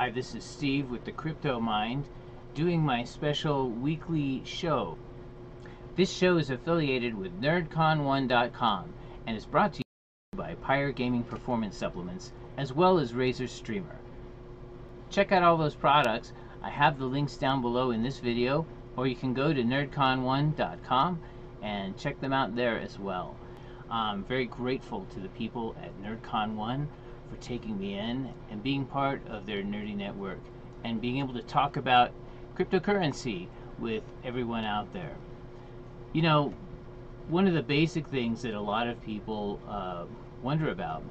Hi, this is Steve with the Crypto Mined doing my special weekly show. This show is affiliated with NerdCon1.com and is brought to you by Pyre Gaming Performance Supplements as well as Razer Streamer. Check out all those products. I have the links down below in this video, or you can go to nerdcon1.com and check them out there as well. I'm very grateful to the people at NerdCon1 for taking me in and being part of their nerdy network and being able to talk about cryptocurrency with everyone out there. You know, one of the basic things that a lot of people uh, wonder about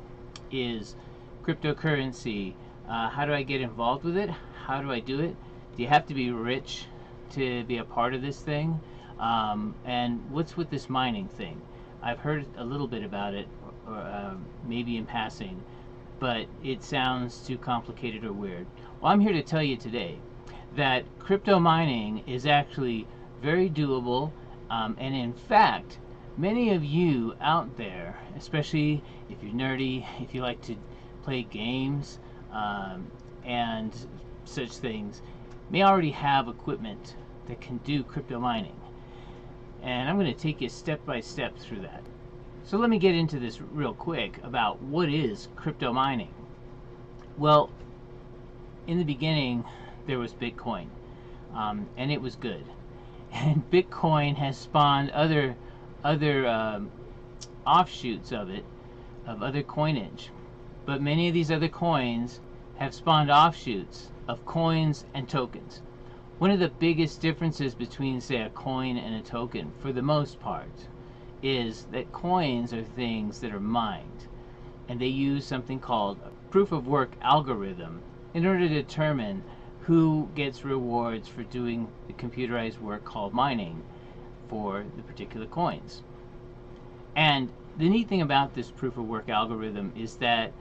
is cryptocurrency. Uh, how do I get involved with it? How do I do it? Do you have to be rich to be a part of this thing? Um, and what's with this mining thing? I've heard a little bit about it, or, uh, maybe in passing, but it sounds too complicated or weird. Well, I'm here to tell you today that crypto mining is actually very doable, um, and in fact, many of you out there, especially if you're nerdy, if you like to play games um, and such things, may already have equipment that can do crypto mining and I'm going to take you step by step through that. So let me get into this real quick about what is crypto mining. Well, in the beginning, there was Bitcoin, um, and it was good. And Bitcoin has spawned other other um, offshoots of it, of other coinage. But many of these other coins have spawned offshoots of coins and tokens. One of the biggest differences between, say, a coin and a token, for the most part, is that coins are things that are mined. And they use something called a proof of work algorithm in order to determine who gets rewards for doing the computerized work called mining for the particular coins. And the neat thing about this proof of work algorithm is that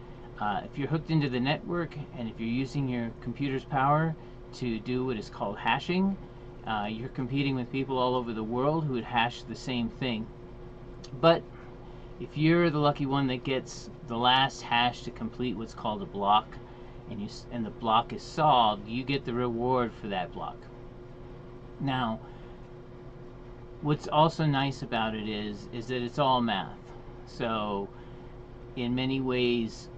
uh, if you're hooked into the network and if you're using your computer's power, to do what is called hashing. Uh, you're competing with people all over the world who would hash the same thing. But if you're the lucky one that gets the last hash to complete what's called a block, and you and the block is solved, you get the reward for that block. Now, what's also nice about it is is that it's all math. So, in many ways,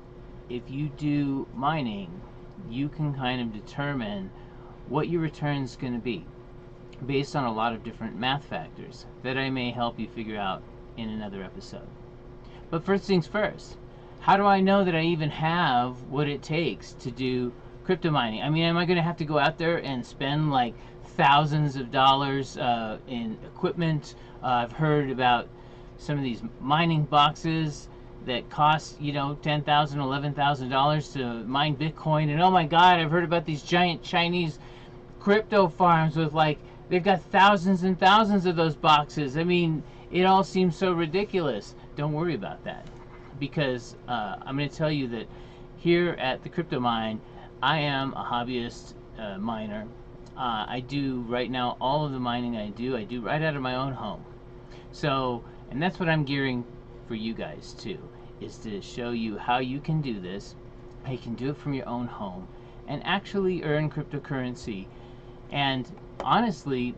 if you do mining, you can kind of determine what your return is going to be based on a lot of different math factors that I may help you figure out in another episode. But first things first, how do I know that I even have what it takes to do crypto mining? I mean, am I going to have to go out there and spend like thousands of dollars uh, in equipment? Uh, I've heard about some of these mining boxes that cost you know ten thousand, eleven thousand dollars to mine Bitcoin, and oh my God, I've heard about these giant Chinese crypto farms with like they've got thousands and thousands of those boxes. I mean, it all seems so ridiculous. Don't worry about that, because uh, I'm going to tell you that here at the Crypto Mine, I am a hobbyist uh, miner. Uh, I do right now all of the mining I do. I do right out of my own home. So, and that's what I'm gearing for you guys too, is to show you how you can do this, how you can do it from your own home, and actually earn cryptocurrency. And honestly,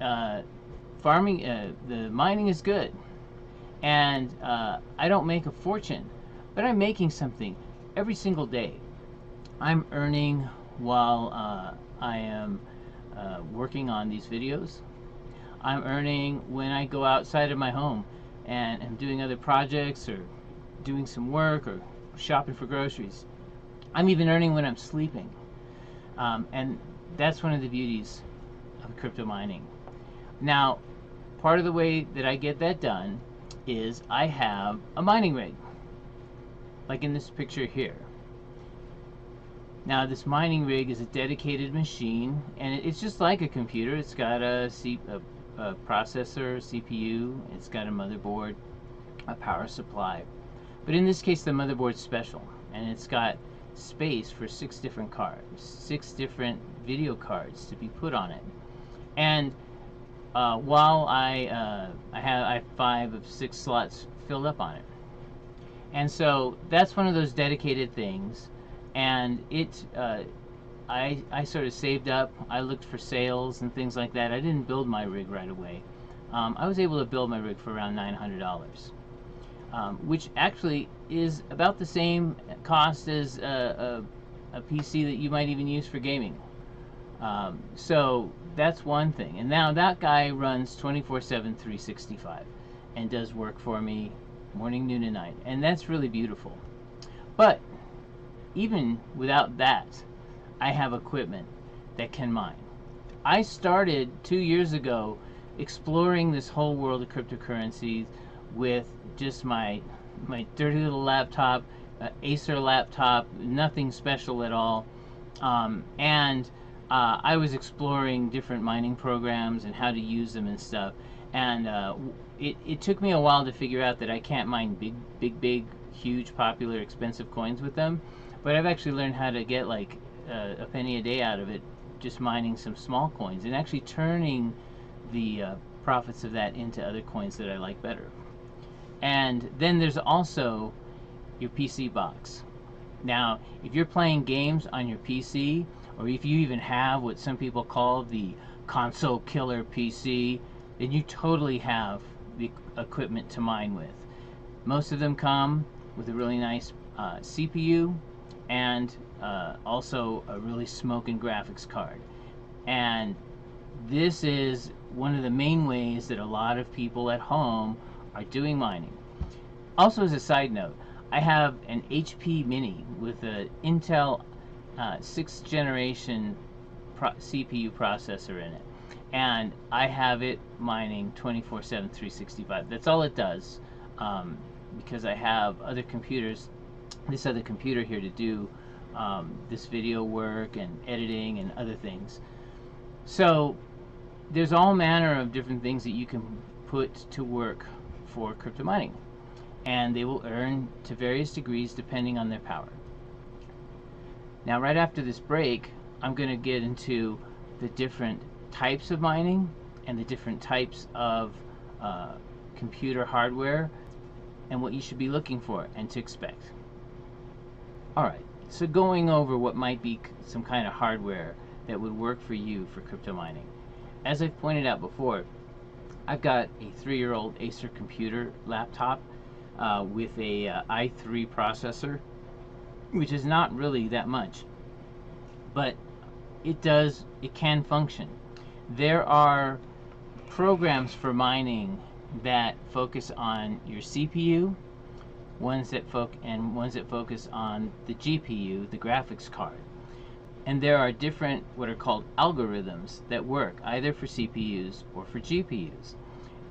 uh, farming, uh, the mining is good, and uh, I don't make a fortune, but I'm making something every single day. I'm earning while uh, I am uh, working on these videos. I'm earning when I go outside of my home and am doing other projects or doing some work or shopping for groceries. I'm even earning when I'm sleeping. Um, and that's one of the beauties of crypto mining. Now, part of the way that I get that done is I have a mining rig, like in this picture here. Now, this mining rig is a dedicated machine, and it's just like a computer. It's got a, C, a a processor, CPU, it's got a motherboard, a power supply. But in this case, the motherboard's special, and it's got space for six different cards, six different video cards to be put on it. And uh, while I uh, I have I have five of six slots filled up on it, and so that's one of those dedicated things, and it uh, I, I sort of saved up. I looked for sales and things like that. I didn't build my rig right away. Um, I was able to build my rig for around $900, um, which actually is about the same cost as a, a, a PC that you might even use for gaming. Um, so that's one thing. And now that guy runs 24 7, 365 and does work for me morning, noon, and night. And that's really beautiful. But even without that, I have equipment that can mine. I started two years ago exploring this whole world of cryptocurrencies with just my my dirty little laptop, uh, Acer laptop, nothing special at all, um, and uh, I was exploring different mining programs and how to use them and stuff. And uh, it, it took me a while to figure out that I can't mine big, big, big, huge, popular, expensive coins with them. But I've actually learned how to get like uh, a penny a day out of it, just mining some small coins and actually turning the uh, profits of that into other coins that I like better. And then there's also your PC box. Now, if you're playing games on your PC, or if you even have what some people call the console killer PC, then you totally have the equipment to mine with. Most of them come with a really nice uh, CPU and uh, also a really smoking graphics card. And this is one of the main ways that a lot of people at home are doing mining. Also as a side note, I have an HP Mini with an Intel uh, sixth generation pro CPU processor in it. And I have it mining 24 7 365 that's all it does um, because I have other computers this other computer here to do um, this video work and editing and other things. So there's all manner of different things that you can put to work for crypto mining. And they will earn to various degrees depending on their power now right after this break, I'm going to get into the different types of mining and the different types of uh, computer hardware and what you should be looking for and to expect. Alright, so going over what might be some kind of hardware that would work for you for crypto mining. As I've pointed out before, I've got a three-year-old Acer computer laptop uh, with a uh, i3 processor which is not really that much but it does it can function. There are programs for mining that focus on your CPU ones that foc and ones that focus on the GPU the graphics card. And there are different what are called algorithms that work either for CPUs or for GPUs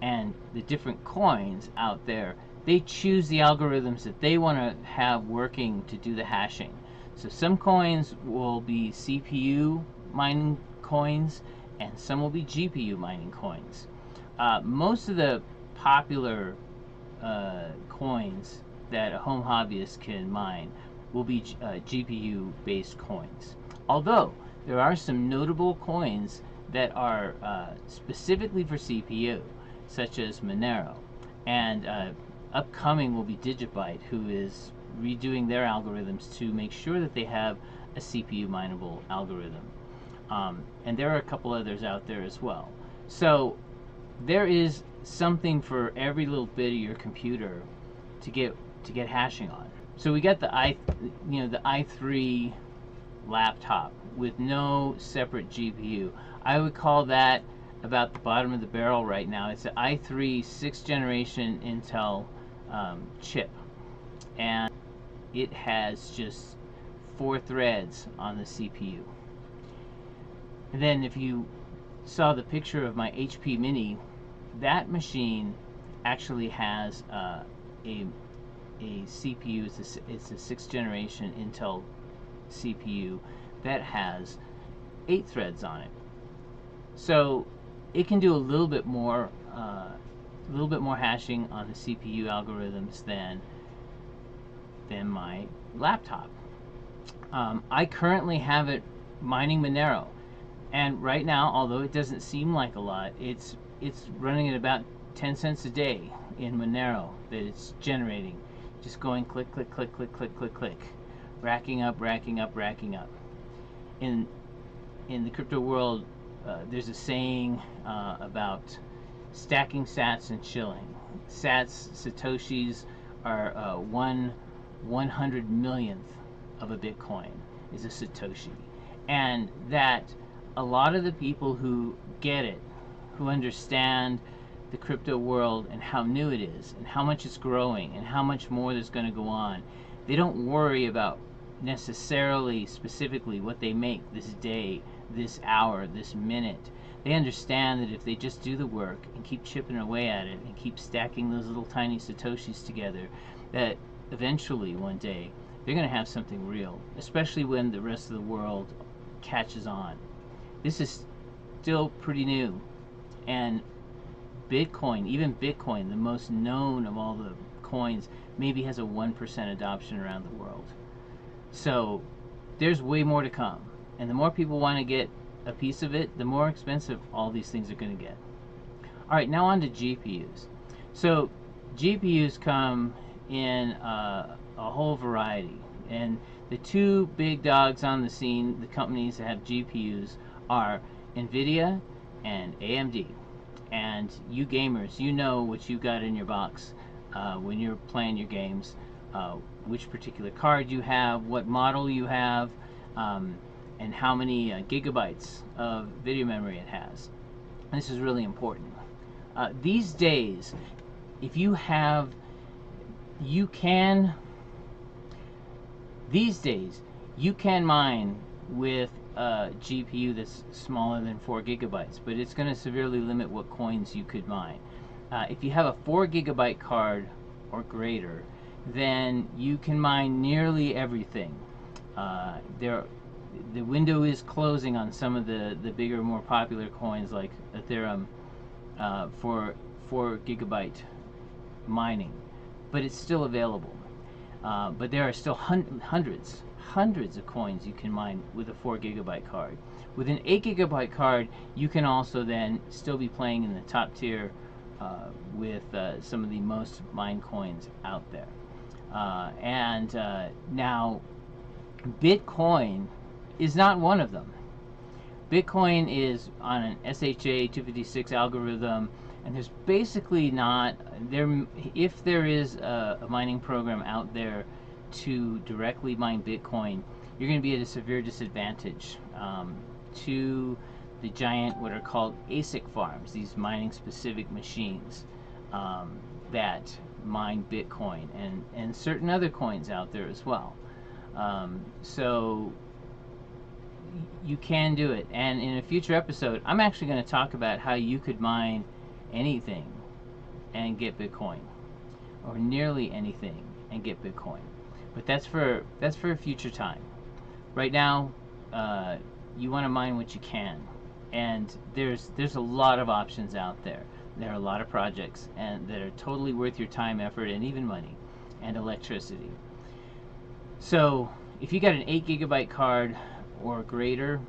and the different coins out there they choose the algorithms that they want to have working to do the hashing. So some coins will be CPU mining coins and some will be GPU mining coins. Uh, most of the popular uh, coins that a home hobbyist can mine will be uh, GPU based coins. Although there are some notable coins that are uh, specifically for CPU, such as Monero. And uh, upcoming will be Digibyte, who is redoing their algorithms to make sure that they have a CPU mineable algorithm. Um, and there are a couple others out there as well. So there is something for every little bit of your computer to get to get hashing on. So we got the i, you know, the i3 laptop with no separate GPU. I would call that about the bottom of the barrel right now. It's an i3 sixth generation Intel um, chip. And it has just four threads on the CPU and then if you saw the picture of my HP Mini that machine actually has uh, a a CPU it's a, it's a sixth generation Intel CPU that has eight threads on it. So it can do a little bit more uh, a little bit more hashing on the CPU algorithms than than my laptop. Um, I currently have it mining Monero, and right now, although it doesn't seem like a lot, it's it's running at about 10 cents a day in Monero that it's generating, just going click, click, click, click, click, click, click, racking up, racking up, racking up. in in the crypto world, uh, there's a saying uh, about stacking sats and shilling. Sats, satoshis, are uh, one one hundred millionth of a Bitcoin is a satoshi, and that a lot of the people who get it, who understand the crypto world and how new it is and how much it's growing and how much more there's going to go on, they don't worry about necessarily specifically what they make this day, this hour, this minute. They understand that if they just do the work and keep chipping away at it and keep stacking those little tiny satoshis together, that eventually one day they're going to have something real, especially when the rest of the world catches on. This is still pretty new. And Bitcoin, even Bitcoin, the most known of all the coins, maybe has a 1% adoption around the world. So there's way more to come. And the more people want to get a piece of it, the more expensive all these things are going to get. All right, now on to GPUs. So GPUs come in uh, a whole variety. And the two big dogs on the scene, the companies that have GPUs, are NVIDIA and AMD. And you gamers, you know what you got in your box uh, when you're playing your games, uh, which particular card you have, what model you have, um, and how many uh, gigabytes of video memory it has. This is really important. Uh, these days, if you have, you can, these days, you can mine with a GPU that's smaller than 4 gigabytes, but it's going to severely limit what coins you could mine. Uh, if you have a 4 gigabyte card or greater, then you can mine nearly everything. Uh, there, the window is closing on some of the, the bigger, more popular coins like Ethereum uh, for 4 gigabyte mining, but it's still available. Uh, but there are still hun hundreds, hundreds of coins you can mine with a 4 gigabyte card. With an 8 gigabyte card, you can also then still be playing in the top tier uh, with uh, some of the most mined coins out there. Uh, and uh, now, Bitcoin is not one of them. Bitcoin is on an SHA 256 algorithm, and there's basically not there. If there is a, a mining program out there to directly mine Bitcoin, you're going to be at a severe disadvantage um, to the giant, what are called ASIC farms, these mining specific machines um, that mine Bitcoin and, and certain other coins out there as well. Um, so you can do it. And in a future episode, I'm actually going to talk about how you could mine anything and get Bitcoin, or nearly anything and get Bitcoin. But that's for that's for a future time. Right now, uh, you want to mine what you can, and there's there's a lot of options out there. There are a lot of projects and that are totally worth your time, effort, and even money, and electricity. So if you got an 8 gigabyte card or greater,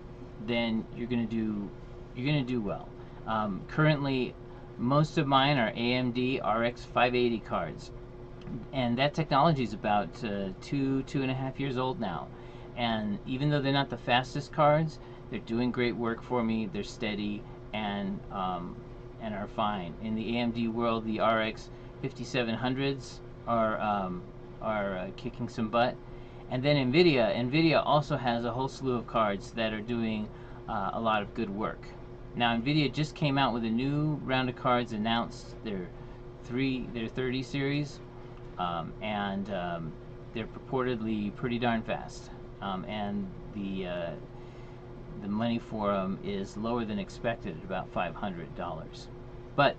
then you're gonna do you're gonna do well. Um, currently, most of mine are AMD RX 580 cards, and that technology is about uh, two two and a half years old now. And even though they're not the fastest cards, they're doing great work for me. They're steady and um, and are fine. In the AMD world, the RX 5700s are um, are uh, kicking some butt and then NVIDIA, NVIDIA also has a whole slew of cards that are doing uh, a lot of good work. Now NVIDIA just came out with a new round of cards, announced their three, their 30 series, um, and um, they're purportedly pretty darn fast. Um, and the uh, the money for them is lower than expected at about $500. But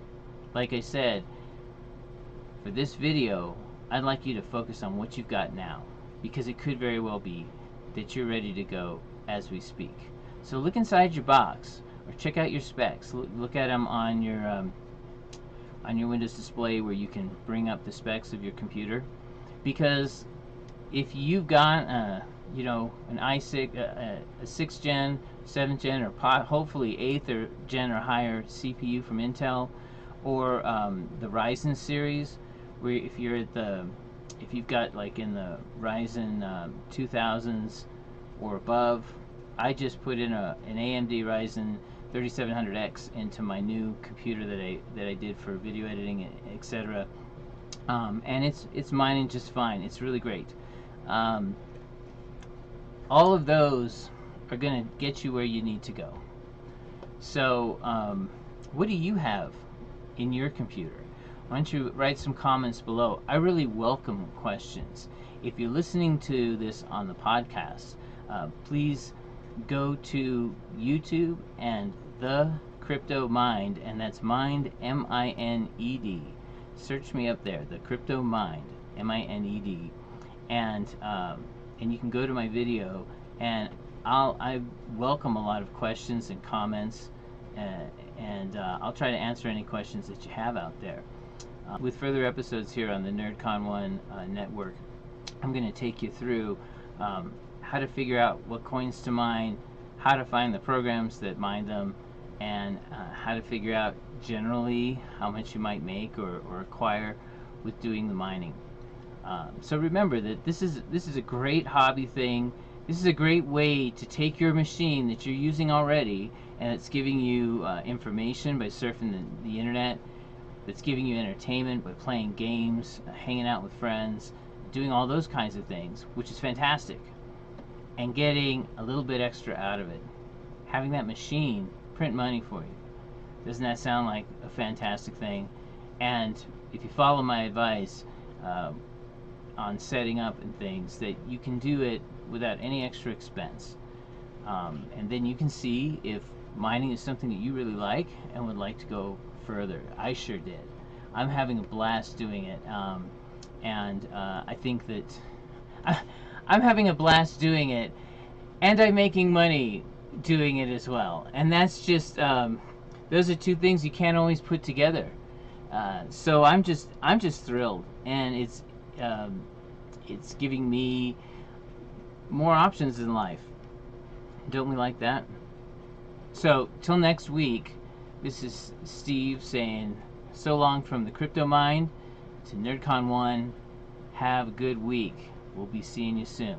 like I said, for this video, I'd like you to focus on what you've got now because it could very well be that you're ready to go as we speak. So look inside your box or check out your specs. Look, at them on your um, on your Windows display where you can bring up the specs of your computer because if you've got uh, you know an i6 uh, a 6th gen 7th gen or hopefully 8th or gen or higher CPU from Intel or um, the Ryzen series where if you're at the if you've got like in the Ryzen um, 2000s or above, I just put in a an AMD Ryzen 3700X into my new computer that I that I did for video editing, etc. Um, and it's it's mining just fine. It's really great. Um, all of those are going to get you where you need to go. So, um, what do you have in your computer? Why don't you write some comments below? I really welcome questions. If you're listening to this on the podcast, uh, please go to YouTube and the Crypto Mined, and that's Mined M I N E D. Search me up there, the Crypto Mined M I N E D, and um, and you can go to my video, and I'll I welcome a lot of questions and comments, uh, and uh, I'll try to answer any questions that you have out there. Uh, with further episodes here on the NerdCon One uh, network, I'm going to take you through um, how to figure out what coins to mine, how to find the programs that mine them, and uh, how to figure out generally how much you might make or, or acquire with doing the mining. Um, so remember that this is this is a great hobby thing. This is a great way to take your machine that you're using already and it's giving you uh, information by surfing the, the, internet, that's giving you entertainment by playing games, hanging out with friends, doing all those kinds of things, which is fantastic, and getting a little bit extra out of it. Having that machine print money for you. Doesn't that sound like a fantastic thing? And if you follow my advice uh, on setting up and things, that you can do it without any extra expense. Um, and then you can see if mining is something that you really like and would like to go further. I sure did. I'm having a blast doing it. Um, and uh, I think that I, I'm having a blast doing it and I'm making money doing it as well. And that's just, um, those are two things you can't always put together. Uh, so I'm just, I'm just thrilled. And it's, um, it's giving me more options in life. Don't we like that? So, till next week, this is Steve saying so long from the Crypto Mined to NerdCon 1. Have a good week. We'll be seeing you soon.